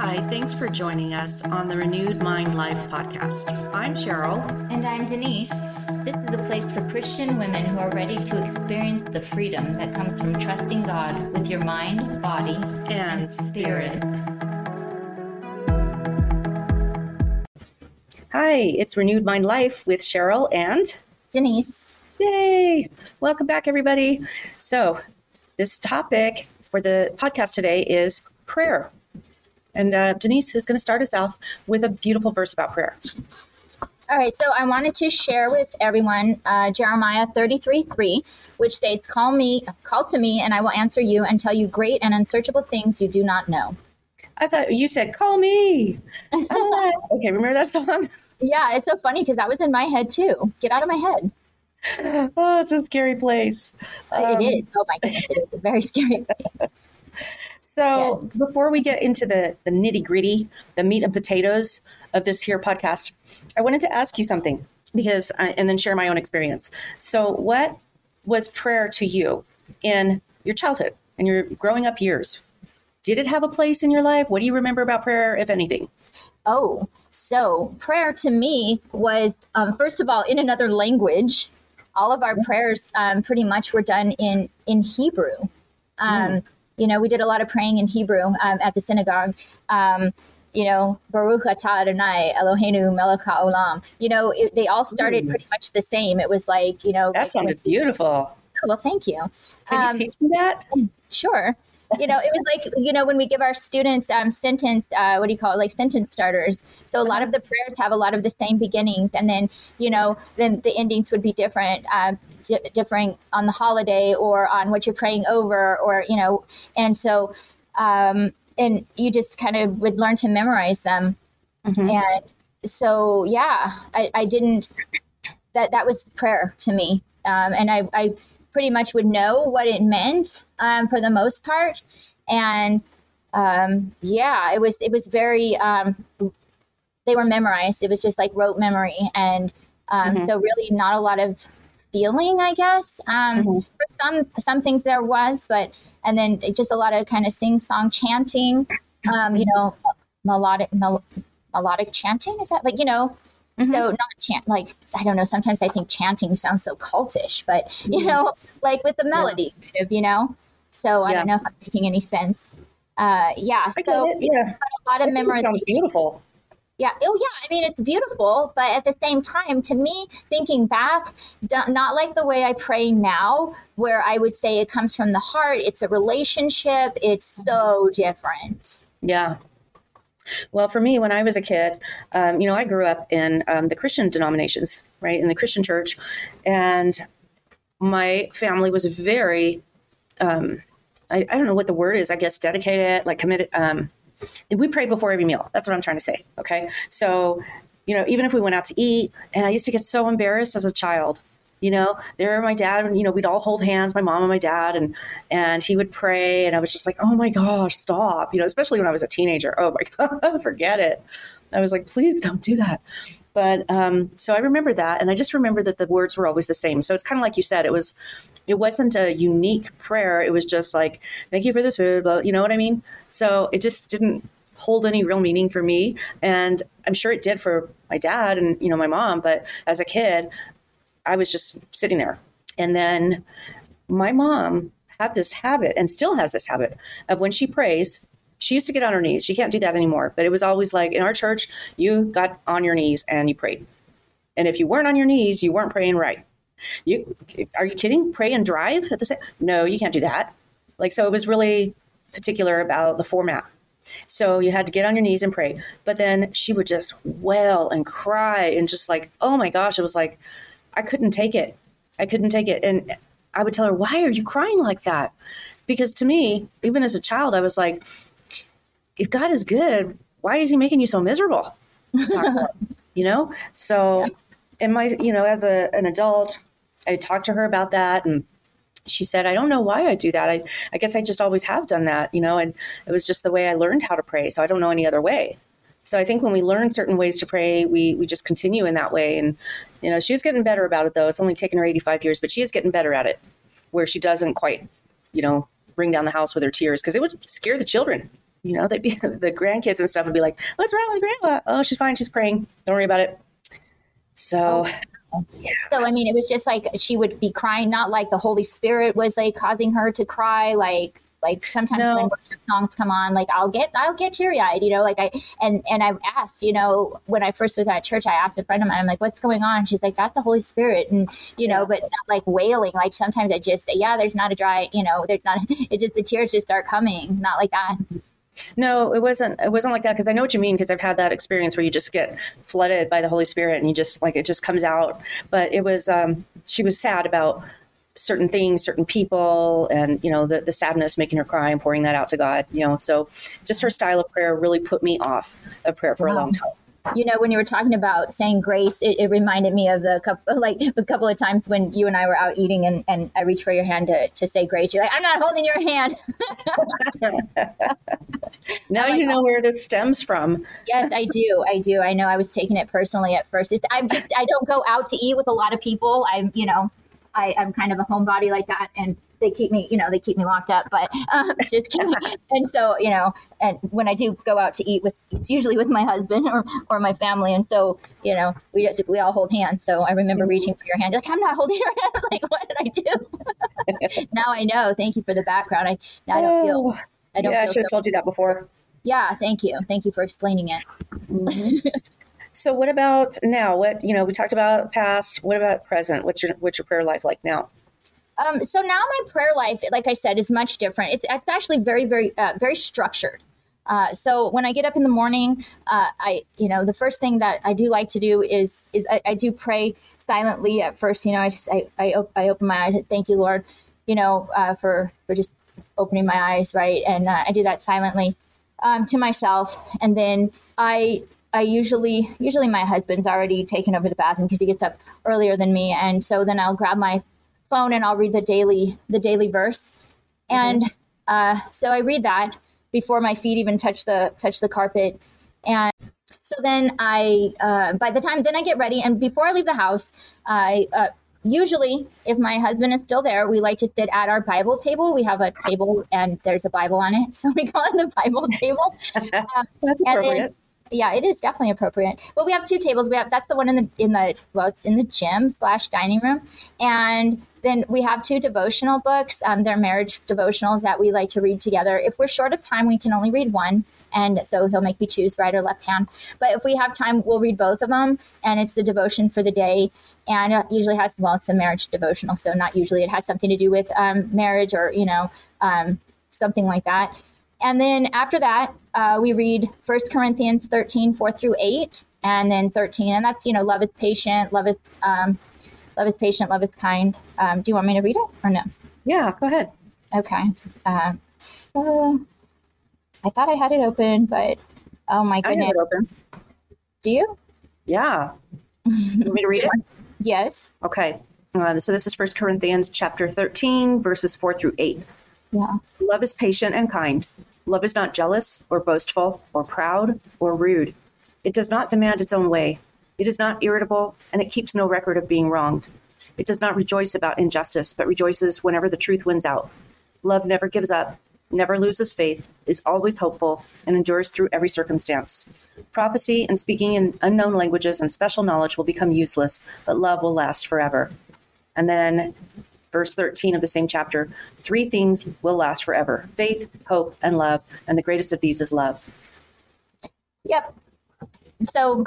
Hi, thanks for joining us on the Renewed Mind Life podcast. I'm Cheryl. And I'm Denise. This is a place for Christian women who are ready to experience the freedom that comes from trusting God with your mind, body, and spirit. Hi, it's Renewed Mind Life with Cheryl and Denise. Yay! Welcome back, everybody. So, this topic for the podcast today is prayer. And uh, Denise is going to start us off with a beautiful verse about prayer. All right, so I wanted to share with everyone uh, Jeremiah 33 3, which states, Call me, call to me, and I will answer you and tell you great and unsearchable things you do not know. I thought you said, Call me. okay, remember that song? Yeah, it's so funny because that was in my head too. Get out of my head. Oh, it's a scary place. Um, it is. Oh my goodness, it is a very scary place. So yeah. before we get into the, the nitty gritty, the meat and potatoes of this here podcast, I wanted to ask you something because, I, and then share my own experience. So, what was prayer to you in your childhood and your growing up years? Did it have a place in your life? What do you remember about prayer, if anything? Oh, so prayer to me was, um, first of all, in another language. All of our prayers um, pretty much were done in in Hebrew. Um, mm. You know, we did a lot of praying in Hebrew um, at the synagogue. Um, you know, Baruch atah Adonai Eloheinu melech haolam. You know, it, they all started pretty much the same. It was like, you know, that sounded beautiful. Oh, well, thank you. Can you um, teach me that? Sure you know, it was like, you know, when we give our students um, sentence, uh, what do you call it, like sentence starters. So a lot of the prayers have a lot of the same beginnings, and then, you know, then the endings would be different, uh, di- differing on the holiday or on what you're praying over, or you know, and so, um, and you just kind of would learn to memorize them, mm-hmm. and so yeah, I, I didn't. That that was prayer to me, um, and I, I pretty much would know what it meant um, for the most part. And um, yeah, it was it was very um, they were memorized. It was just like rote memory, and um, mm-hmm. so really not a lot of feeling, I guess. Um, mm-hmm. For some some things there was, but and then just a lot of kind of sing song chanting. Um, you know, melodic mel- melodic chanting is that like you know Mm-hmm. So not chant like I don't know. Sometimes I think chanting sounds so cultish, but you mm-hmm. know, like with the melody, yeah. kind of, you know. So I yeah. don't know if I'm making any sense. Uh, yeah. So yeah, a lot of memories. Sounds beautiful. Yeah. Oh, yeah. I mean, it's beautiful, but at the same time, to me, thinking back, not like the way I pray now, where I would say it comes from the heart. It's a relationship. It's so different. Yeah. Well, for me, when I was a kid, um, you know, I grew up in um, the Christian denominations, right, in the Christian church, and my family was very, um, I, I, don't know what the word is. I guess dedicated, like committed. Um, we prayed before every meal. That's what I'm trying to say. Okay, so you know, even if we went out to eat, and I used to get so embarrassed as a child you know there my dad and you know we'd all hold hands my mom and my dad and and he would pray and i was just like oh my gosh stop you know especially when i was a teenager. Oh my god forget it. I was like please don't do that. But um, so i remember that and i just remember that the words were always the same. So it's kind of like you said it was it wasn't a unique prayer. It was just like thank you for this food but you know what i mean? So it just didn't hold any real meaning for me and i'm sure it did for my dad and you know my mom but as a kid I was just sitting there. And then my mom had this habit and still has this habit of when she prays, she used to get on her knees. She can't do that anymore. But it was always like in our church, you got on your knees and you prayed. And if you weren't on your knees, you weren't praying right. You are you kidding? Pray and drive at the same? No, you can't do that. Like so, it was really particular about the format. So you had to get on your knees and pray. But then she would just wail and cry and just like, oh my gosh, it was like I couldn't take it. I couldn't take it. And I would tell her, why are you crying like that? Because to me, even as a child, I was like, if God is good, why is he making you so miserable to talk to? You know? So, in my, you know, as a, an adult, I talked to her about that and she said, I don't know why I do that. I, I guess I just always have done that, you know, and it was just the way I learned how to pray. So I don't know any other way. So I think when we learn certain ways to pray, we we just continue in that way. And you know, she's getting better about it though. It's only taken her 85 years, but she is getting better at it, where she doesn't quite, you know, bring down the house with her tears because it would scare the children. You know, they'd be the grandkids and stuff would be like, oh, "What's wrong with grandma? Oh, she's fine. She's praying. Don't worry about it." So, oh. yeah. So I mean, it was just like she would be crying, not like the Holy Spirit was like causing her to cry, like like sometimes no. when worship songs come on, like I'll get I'll get teary eyed, you know. Like I and and I've asked, you know, when I first was at church, I asked a friend of mine, I'm like, "What's going on?" She's like, "That's the Holy Spirit," and you know, but not like wailing. Like sometimes I just say, "Yeah, there's not a dry," you know, there's not. It just the tears just start coming, not like that. No, it wasn't. It wasn't like that because I know what you mean because I've had that experience where you just get flooded by the Holy Spirit and you just like it just comes out. But it was. Um, she was sad about certain things, certain people, and you know the the sadness making her cry and pouring that out to God. You know, so just her style of prayer really put me off of prayer for wow. a long time. You know when you were talking about saying grace it, it, reminded me of the couple like a couple of times when you and i were out eating and, and i reached for your hand to, to say grace. You're like i'm not holding your hand. Now you know oh. where this stems from. Yes i do i do. I know i was taking it personally at first. It's, I'm, i don't go out to eat with a lot of people. I'm you know I, i'm kind of a homebody like that and they keep me, you know, they keep me locked up, but um, just kidding. and so, you know, and when I do go out to eat with, it's usually with my husband or, or my family. And so, you know, we, we all hold hands. So I remember mm-hmm. reaching for your hand, like, I'm not holding your hand. I was like, what did I do? now I know. Thank you for the background. I, now I don't feel, I don't yeah, I should have so- told you that before. Yeah. Thank you. Thank you for explaining it. Mm-hmm. So what about now? What, you know, we talked about past, what about present? What's your, what's your prayer life like now? Um, so now my prayer life, like I said, is much different. It's, it's actually very, very, uh, very structured. Uh, so when I get up in the morning, uh, I, you know, the first thing that I do like to do is, is I, I do pray silently at first. You know, I just, I, I, op- I open my eyes. Thank you, Lord, you know, uh, for, for just opening my eyes. Right. And uh, I do that silently um, to myself. And then I, I usually, usually my husband's already taken over the bathroom because he gets up earlier than me. And so then I'll grab my phone and I'll read the daily the daily verse, mm-hmm. and uh, so I read that before my feet even touch the touch the carpet, and so then I uh, by the time then I get ready. And before I leave the house, I uh, usually if my husband is still there we like to sit at our bible table. We have a table and there's a bible on it. So we call it the bible table. Uh, that's appropriate yeah, it is definitely appropriate. But we have two tables. We have that's the one in the in the well, it's in the gym slash dining room, and then we have two devotional books. Um, they're marriage devotionals that we like to read together. If we're short of time, we can only read one. And so he'll make me choose right or left hand. But if we have time, we'll read both of them. And it's the devotion for the day. And it usually has, well, it's a marriage devotional. So not usually, it has something to do with um, marriage or, you know, um, something like that. And then after that, uh, we read First Corinthians 13, 4 through 8, and then 13. And that's, you know, love is patient, love is, um, love is patient, love is kind. Um, do you want me to read it or no? Yeah, go ahead. Okay. Uh, uh, I thought I had it open, but oh my goodness. I have it open. Do you? Yeah. you want me to read it? Yes. Okay. Um, so this is First Corinthians chapter 13, verses 4 through 8. Yeah. Love is patient and kind. Love is not jealous or boastful or proud or rude. It does not demand its own way. It is not irritable, and it keeps no record of being wronged. It does not rejoice about injustice, but rejoices whenever the truth wins out. Love never gives up, never loses faith, is always hopeful, and endures through every circumstance. Prophecy and speaking in unknown languages and special knowledge will become useless, but love will last forever. And then verse 13 of the same chapter three things will last forever faith, hope, and love. And the greatest of these is love. Yep. So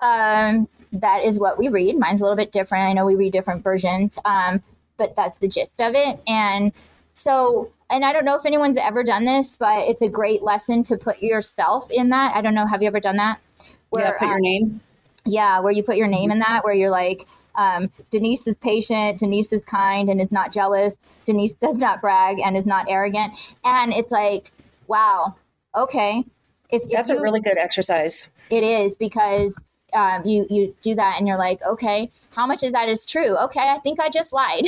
um, that is what we read. Mine's a little bit different. I know we read different versions, um, but that's the gist of it. And so, and I don't know if anyone's ever done this, but it's a great lesson to put yourself in that. I don't know. Have you ever done that? Where, yeah, put your um, name. Yeah, where you put your name in that, where you're like, um, Denise is patient, Denise is kind and is not jealous, Denise does not brag and is not arrogant. And it's like, wow, okay. If, That's if you, a really good exercise. It is because um, you you do that and you're like, okay, how much of that is true? Okay, I think I just lied,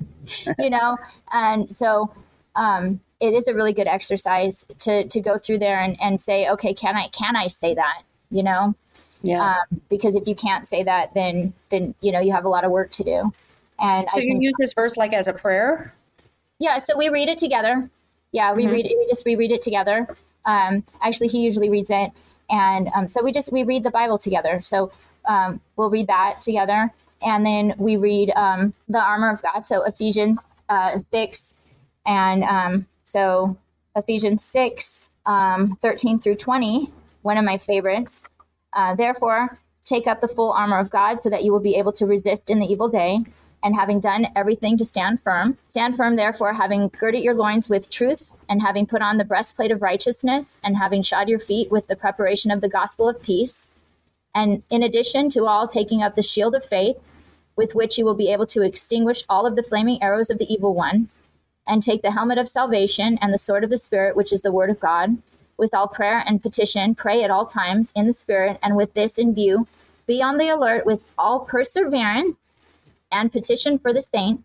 you know. And so um, it is a really good exercise to to go through there and, and say, okay, can I can I say that? You know, yeah. Um, because if you can't say that, then then you know you have a lot of work to do. And so I you use this verse like as a prayer. Yeah. So we read it together. Yeah, we mm-hmm. read it. We just we read it together. Um, actually, he usually reads it, and um, so we just we read the Bible together. So um, we'll read that together, and then we read um, the armor of God. So Ephesians uh, six, and um, so Ephesians six, um, 13 through twenty, one of my favorites. Uh, Therefore, take up the full armor of God, so that you will be able to resist in the evil day and having done everything to stand firm. Stand firm, therefore, having girded your loins with truth, and having put on the breastplate of righteousness, and having shod your feet with the preparation of the gospel of peace. And in addition to all, taking up the shield of faith, with which you will be able to extinguish all of the flaming arrows of the evil one, and take the helmet of salvation and the sword of the Spirit, which is the word of God. With all prayer and petition, pray at all times in the Spirit, and with this in view, be on the alert with all perseverance and petition for the saints,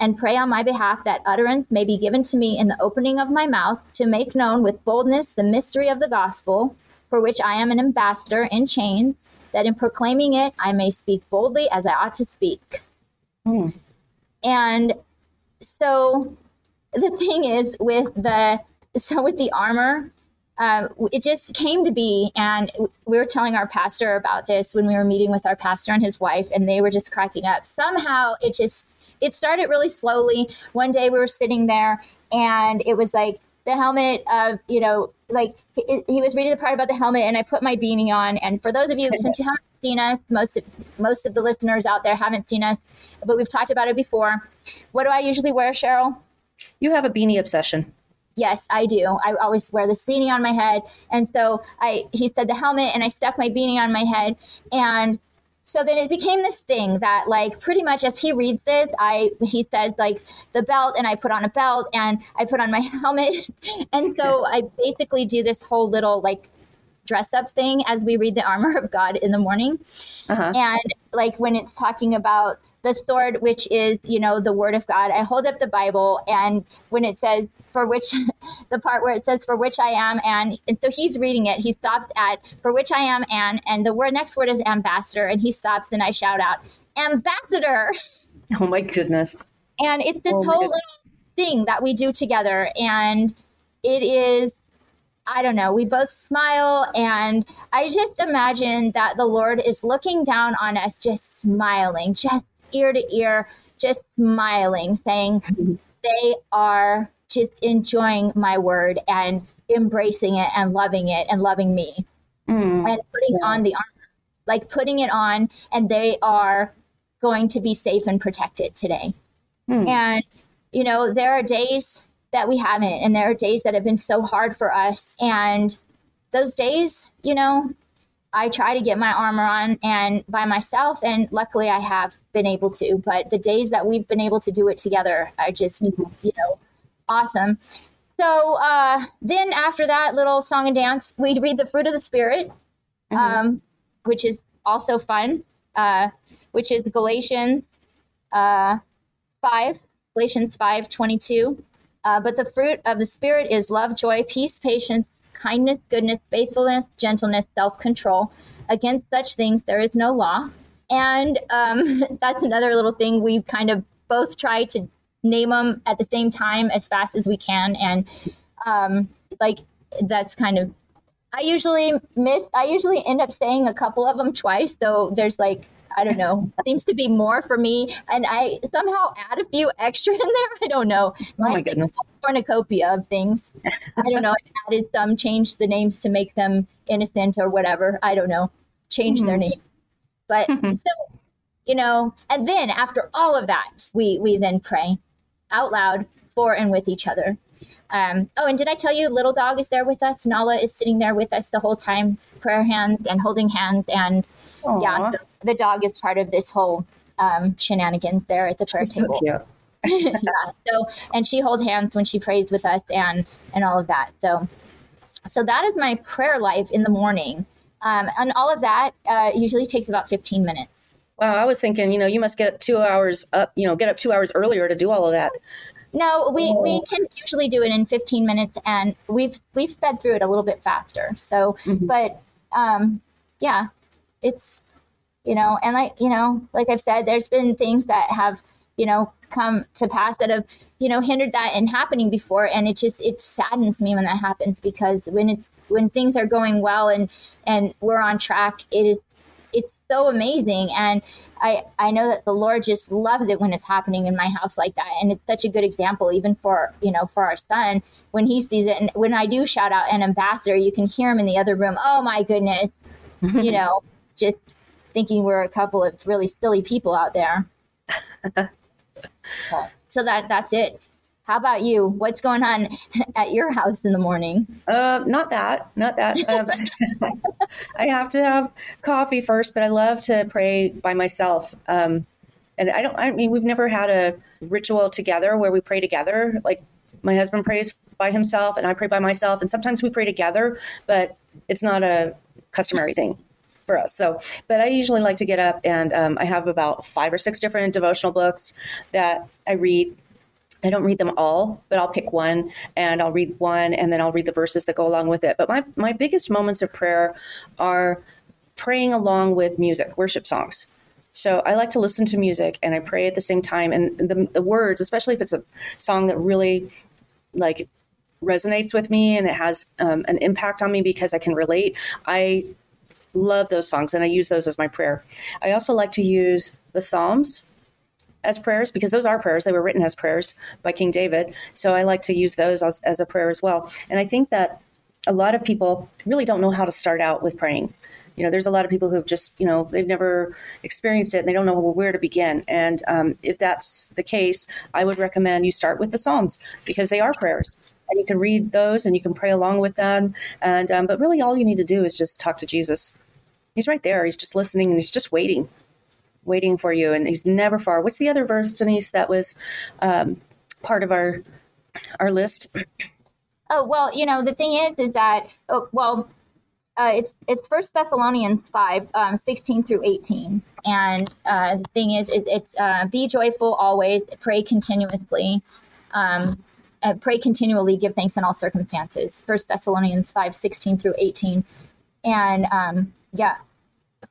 and pray on my behalf that utterance may be given to me in the opening of my mouth to make known with boldness the mystery of the gospel, for which I am an ambassador in chains, that in proclaiming it I may speak boldly as I ought to speak. Hmm. And so the thing is with the so with the armor uh, it just came to be and we were telling our pastor about this when we were meeting with our pastor and his wife and they were just cracking up. Somehow it just it started really slowly. One day we were sitting there and it was like the helmet of you know like he, he was reading the part about the helmet and i put my beanie on. And for those of you since you haven't seen us most of most of the listeners out there haven't seen us but we've talked about it before. What do i usually wear cheryl? You have a beanie obsession. Yes, I do. I always wear this beanie on my head. And so I he said the helmet and I stuck my beanie on my head and so then it became this thing that like pretty much as he reads this, I he says like the belt and I put on a belt and I put on my helmet. and so I basically do this whole little like dress up thing as we read the armor of God in the morning. Uh-huh. And like when it's talking about the sword, which is, you know, the word of God, I hold up the Bible. And when it says, for which, the part where it says, for which I am, and, and so he's reading it, he stops at, for which I am, and, and the word, next word is ambassador. And he stops and I shout out, ambassador. Oh my goodness. And it's this Oh whole little thing that we do together. And it is, I don't know, we both smile. And I just imagine that the Lord is looking down on us, just smiling, just ear to ear, just smiling, saying, mm-hmm. they are just enjoying my word and embracing it and loving it and loving me Mm. and putting Yeah. on the armor, like putting it on, and they are going to be safe and protected today. Hmm. And, you know, there are days that we haven't, and there are days that have been so hard for us. And those days, you know, I try to get my armor on and by myself, and luckily I have been able to. But the days that we've been able to do it together I just, you know, awesome. So uh, then after that little song and dance, we read the fruit of the spirit, Mhm. um, which is also fun, uh, which is Galatians uh, 5, Galatians 5 22. Uh, but the fruit of the Spirit is love, joy, peace, patience, kindness, goodness, faithfulness, gentleness, self control. Against such things there is no law. And um, that's another little thing we kind of both try to name them at the same time as fast as we can. And um, like that's kind of I usually miss. I usually end up saying a couple of them twice. So there's like I don't know. seems to be more for me, and I somehow add a few extra in there. I don't know. Oh my goodness. cornucopia of things. I don't know. I've added some, changed the names to make them innocent or whatever. I don't know. Change their Mhm. name. But so you know, and then after all of that, we we then pray out loud for and with each other. Um, oh, and did I tell you, little dog is there with us? Nala is sitting there with us the whole time, prayer hands and holding hands, and yeah, so the dog is part of this whole um, shenanigans there at the prayer she's so table. cute. yeah. So, and she holds hands when she prays with us, and and all of that. So, so that is my prayer life in the morning, um, and all of that uh, usually takes about fifteen minutes. Wow, I was thinking, you know, you must get two hours up, you know, get up two hours earlier to do all of that. No, we, we Oh. can usually do it in 15 minutes, and we've we've sped through it a little bit faster. So, Mhm. but um, yeah, it's you know, and like you know, like I've said, there's been things that have you know come to pass that have you know hindered that in happening before and it just it saddens me when that happens because when it's when things are going well and and we're on track it is it's so amazing and I, I know that the Lord just loves it when it's happening in my house like that. And it's such a good example, even for, you know, for our son, when he sees it. And when I do shout out an ambassador, you can hear him in the other room. Oh my goodness. you know, just thinking we're a couple of really silly people out there. so that that's it. How about you? What's going on at your house in the morning? Uh, not that, not that. Um, I have to have coffee first, but I love to pray by myself. Um, and I don't. I mean, we've never had a ritual together where we pray together. Like my husband prays by himself, and I pray by myself, and sometimes we pray together, but it's not a customary thing for us. So, but I usually like to get up and um, I have about five or six different devotional books that I read I don't read them all, but I'll pick one and I'll read one and then I'll read the verses that go along with it. But my, my biggest moments of prayer are praying along with music, worship songs. So I like to listen to music and I pray at the same time. And the, the words, especially if it's a song that really like resonates with me and it has um, an impact on me because I can relate, I love those songs and I use those as my prayer. I also like to use the Psalms as prayers because those are prayers. They were written as prayers by King David. So I like to use those as, as a prayer as well. And I think that a lot of people really don't know how to start out with praying. You know, there's a lot of people who have just, you know, they've never experienced it and they don't know where to begin. And um, if that's the case, I would recommend you start with the Psalms because they are prayers and you can read those and you can pray along with them. And um, but really, all you need to do is just talk to Jesus. He's right there. He's just listening and he's just waiting waiting for you, and he's never far. What's the other verse, Denise? That was um, part of our our list. Oh well, you know the thing is, is that oh, well, uh, it's it's First Thessalonians 5, um, 16 through 18. And uh, the thing is, it's uh, be joyful always, pray continuously, um, uh, pray continually, give thanks in all circumstances. First Thessalonians 5, 16 through 18. And um, yeah,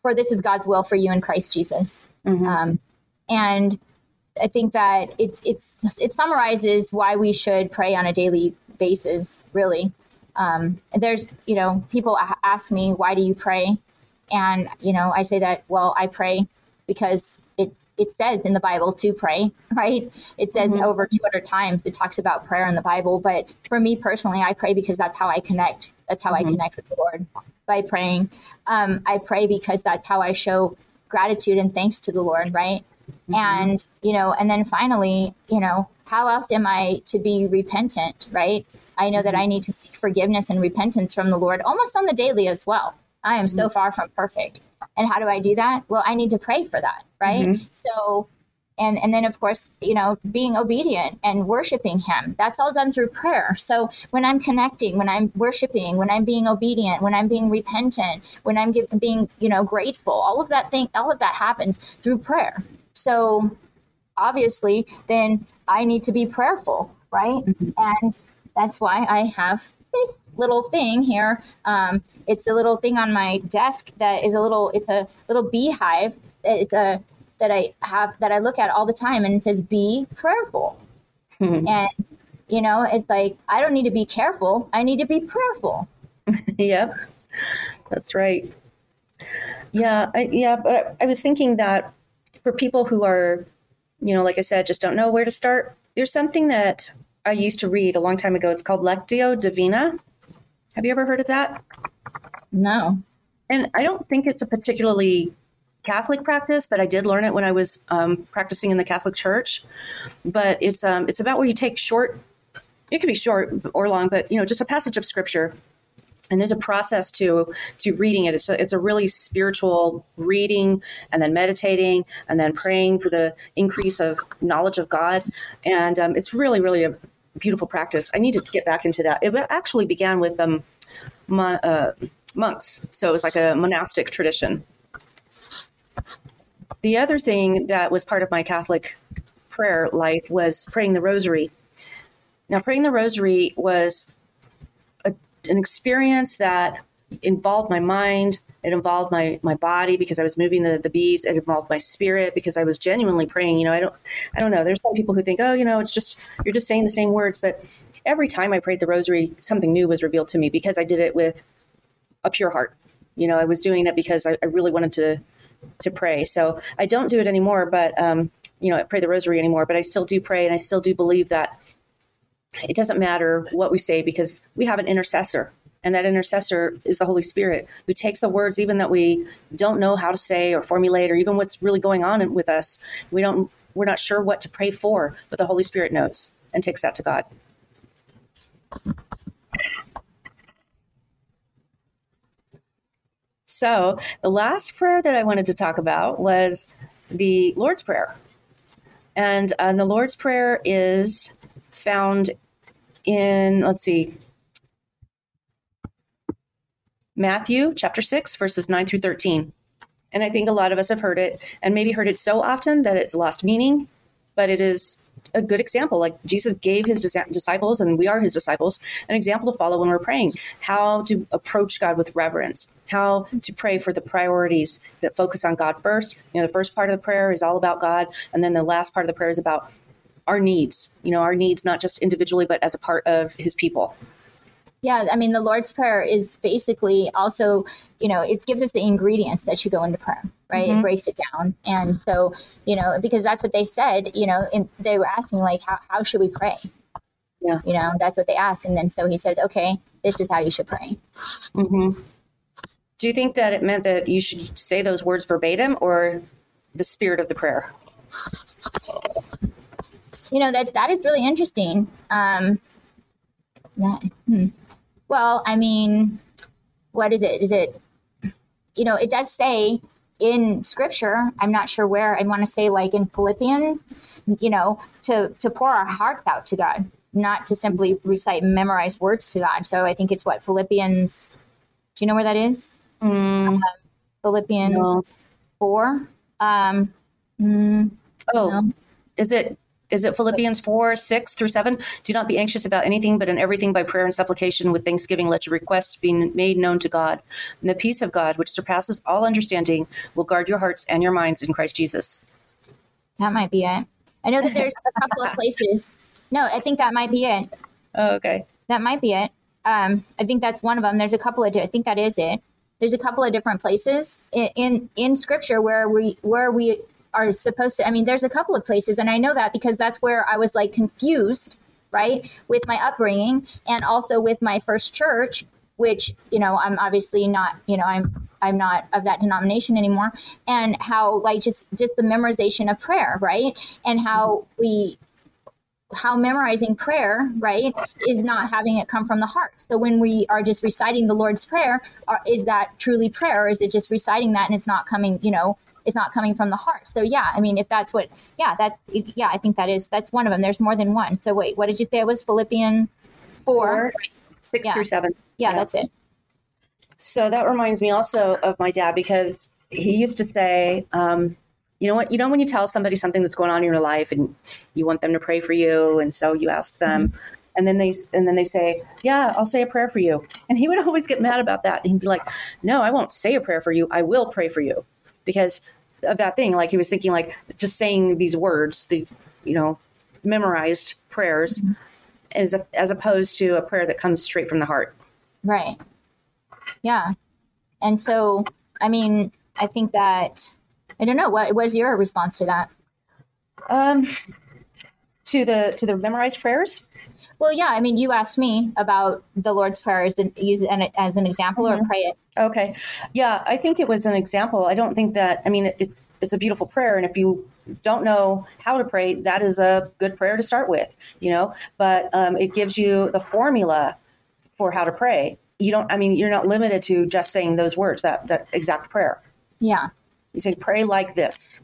for this is God's will for you in Christ Jesus. Mm-hmm. Um, and I think that it's it's it summarizes why we should pray on a daily basis. Really, um, there's you know people ask me why do you pray, and you know I say that well I pray because it it says in the Bible to pray, right? It says mm-hmm. over 200 times it talks about prayer in the Bible. But for me personally, I pray because that's how I connect. That's how mm-hmm. I connect with the Lord by praying. Um, I pray because that's how I show gratitude and thanks to the Lord, right? Mm-hmm. And, you know, and then finally, you know, how else am I to be repentant, right? I know that mm-hmm. I need to seek forgiveness and repentance from the Lord almost on the daily as well. I am so mm-hmm. far from perfect. And how do I do that? Well, I need to pray for that, right? Mm-hmm. So and and then of course you know being obedient and worshiping him. That's all done through prayer. So when i'm connecting when i'm worshiping when i'm being obedient when i'm being repentant when i'm give, being you know grateful all of that thing all of that happens through prayer. So obviously then i need to be prayerful right? Mm-hmm. and that's why i have this little thing here. Um, it's a little thing on my desk that is a little it's a little beehive. It's a that I have that I look at all the time, and it says be prayerful. Hmm. And you know, it's like I don't need to be careful; I need to be prayerful. yep, that's right. Yeah, I, yeah. But I was thinking that for people who are, you know, like I said, just don't know where to start. There's something that I used to read a long time ago. It's called Lectio Divina. Have you ever heard of that? No. And I don't think it's a particularly Catholic practice, but I did learn it when I was um, practicing in the Catholic Church. But it's um, it's about where you take short. It could be short or long, but you know, just a passage of scripture, and there's a process to to reading it. It's a, it's a really spiritual reading, and then meditating, and then praying for the increase of knowledge of God, and um, it's really really a beautiful practice. I need to get back into that. It actually began with um, uh, monks, so it was like a monastic tradition the other thing that was part of my Catholic prayer life was praying the rosary. Now, praying the rosary was a, an experience that involved my mind. It involved my my body because I was moving the, the beads. It involved my spirit because I was genuinely praying. You know, I don't I don't know. There's some people who think, oh, you know, it's just you're just saying the same words. But every time I prayed the rosary, something new was revealed to me because I did it with a pure heart. You know, I was doing it because I, I really wanted to to pray. So I don't do it anymore, but um, you know, I pray the rosary anymore, but I still do pray and I still do believe that it doesn't matter what we say because we have an intercessor and that intercessor is the holy spirit who takes the words even that we don't know how to say or formulate or even what's really going on with us we don't we're not sure what to pray for but the holy spirit knows and takes that to god so the last prayer that i wanted to talk about was the lord's prayer and, uh, the lord's prayer is found in let's see Matthew chapter 6, verses 9 through 13. And I think a lot of us have heard it and maybe heard it so often that it's lost meaning, but it is a good example. Like Jesus gave his disciples, and we are his disciples, an example to follow when we're praying how to approach God with reverence, how to pray for the priorities that focus on God first. You know, the first part of the prayer is all about God, and then the last part of the prayer is about our needs, you know, our needs, not just individually, but as a part of his people. Yeah, I mean, the Lord's Prayer is basically also, you know, it gives us the ingredients that should go into prayer, right? Mm-hmm. It breaks it down. And so, you know, because that's what they said, you know, and they were asking, like, how, how should we pray? Yeah. You know, that's what they asked. And then so he says, okay, this is how you should pray. Mm-hmm. Do you think that it meant that you should say those words verbatim or the spirit of the prayer? You know, that that is really interesting. Um, that, hmm. Well, I mean, what is it? Is it, you know, it does say in scripture, I'm not sure where, I want to say like in Philippians, you know, to, to pour our hearts out to God, not to simply recite and memorize words to God. So I think it's what Philippians, do you know where that is? Mm. Um, Philippians no. 4. Um, mm, oh, no. is it is it Philippians 4, 6 through 7? Do not be anxious about anything, but in everything by prayer and supplication with thanksgiving, let your requests be made known to God. And the peace of God, which surpasses all understanding, will guard your hearts and your minds in Christ Jesus. That might be it. I know that there's a couple of places. No, I think that might be it. Oh, okay. That might be it. Um, I think that's one of them. There's a couple of, I think that is it. There's a couple of different places in, in, in scripture where we, where we are supposed to i mean there's a couple of places and i know that because that's where i was like confused right with my upbringing and also with my first church which you know i'm obviously not you know i'm i'm not of that denomination anymore and how like just just the memorization of prayer right and how we how memorizing prayer right is not having it come from the heart. So when we are just reciting the lord's prayer are, is that truly prayer or is it just reciting that and it's not coming you know is not coming from the heart. So yeah, I mean, if that's what, yeah, that's yeah, I think that is that's one of them. There's more than one. So wait, what did you say? It was Philippians four, four six yeah. through seven. Yeah, yeah, that's it. So that reminds me also of my dad because he used to say, um, you know what, you know when you tell somebody something that's going on in your life and you want them to pray for you, and so you ask them. Mm-hmm and then they and then they say, "Yeah, I'll say a prayer for you." And he would always get mad about that. And he'd be like, "No, I won't say a prayer for you. I will pray for you." Because of that thing. Like he was thinking, like just saying these words, these you know, memorized prayers, mm-hmm. as a, as opposed to a prayer that comes straight from the heart. Right. Yeah. And so, I mean, I think that I don't know what was your response to that. Um, to the to the memorized prayers. Well, yeah. I mean, you asked me about the Lord's Prayer as, the, use it as an example mm-hmm. or pray it. Okay. Yeah, I think it was an example. I don't think that. I mean, it's it's a beautiful prayer, and if you don't know how to pray, that is a good prayer to start with. You know, but um, it gives you the formula for how to pray. You don't. I mean, you're not limited to just saying those words. That that exact prayer. Yeah. You say, pray like this.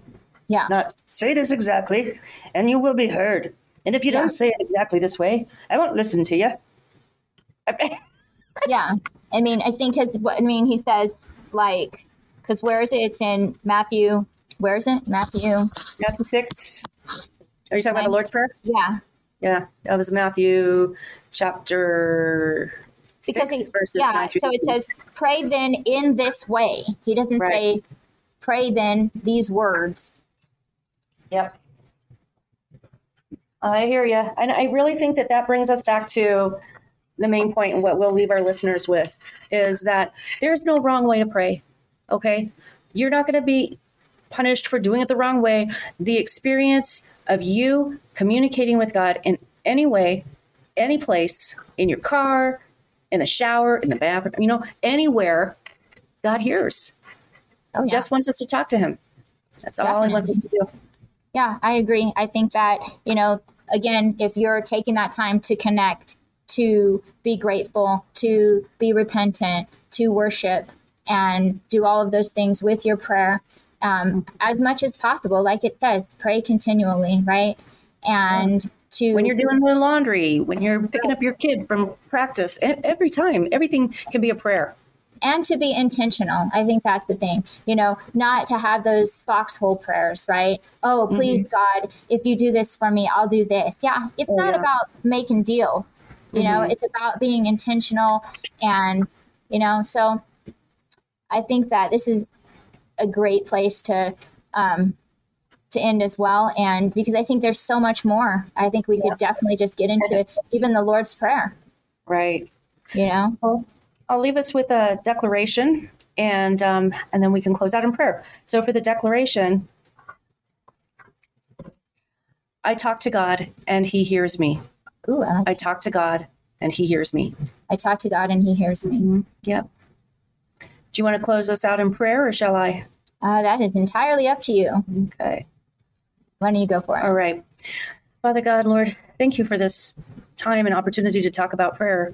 Yeah. Not say this exactly, and you will be heard. And if you yeah. don't say it exactly this way, I won't listen to you. yeah. I mean, I think his, I mean, he says, like, because where is it? It's in Matthew. Where is it? Matthew. Matthew 6. Are you talking about the Lord's Prayer? Yeah. Yeah. That was Matthew chapter because 6 it- verses yeah 9 through so it says pray then in this way he doesn't Right. say pray then these words Yep. I hear you. And I really think that that brings us back to the main point and what we'll leave our listeners with is that there's no wrong way to pray. Okay? You're not going to be punished for doing it the wrong way. The experience of you communicating with God in any way, any place, in your car, in the shower, in the bathroom, you know, anywhere, God hears. oh yeah. Just wants us to talk to Him. That's all He wants us to do. Yeah, I agree. I think that, you know, again, if you're taking that time to connect, to be grateful, to be repentant, to worship, and do all of those things with your prayer um, as much as possible, like it says, pray continually, right? And to when you're doing the laundry, when you're picking up your kid from practice, every time, everything can be a prayer. And to be intentional. I think that's the thing, you know, not to have those foxhole prayers, right? Oh, please, God, if you do this for me, I'll do this. Yeah, it's Oh, not yeah. about making deals, you know, Mhm. it's about being intentional. And, you know, so I think that this is a great place to, um, to end as well. And because I think there's so much more, I think we could definitely just get into even the Lord's Prayer, Right. you know? Well, I'll leave us with a declaration, and um, and then we can close out in prayer. So for the declaration, I talk to God, and He hears me. Ooh, I, like, I talk to God, and He hears me. I talk to God and he hears me. Yep. Do you want to close us out in prayer, or shall I? Uh, that is entirely up to you. Okay. Why don't you go for it? All right. Father God, Lord, thank you for this time and opportunity to talk about prayer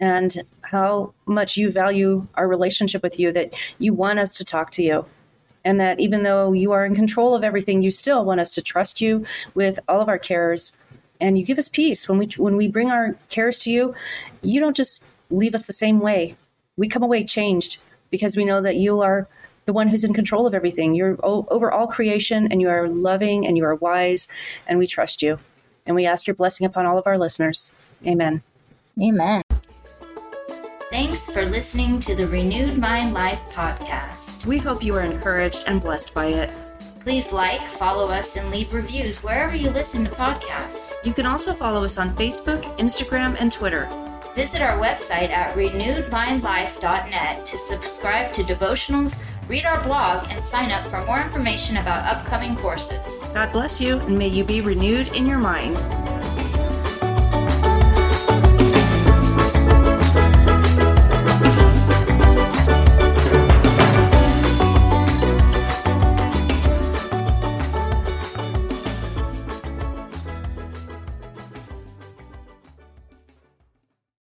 and how much you value our relationship with you, that you want us to talk to you. And that even though you are in control of everything, you still want us to trust you with all of our cares. And you give us peace when we when we bring our cares to you. You don't just leave us the same way. We come away changed because we know that you are the one who's in control of everything. You're over all creation and you are loving and you are wise and we trust you. And we ask your blessing upon all of our listeners. Amen. Amen. Thanks for listening to the Renewed Mind Life podcast. We hope you are encouraged and blessed by it. Please like, follow us, and leave reviews wherever you listen to podcasts. You can also follow us on Facebook, Instagram, and Twitter. Visit our website at renewedmindlife.net to subscribe to devotionals, read our blog, and sign up for more information about upcoming courses. God bless you, and may you be renewed in your mind.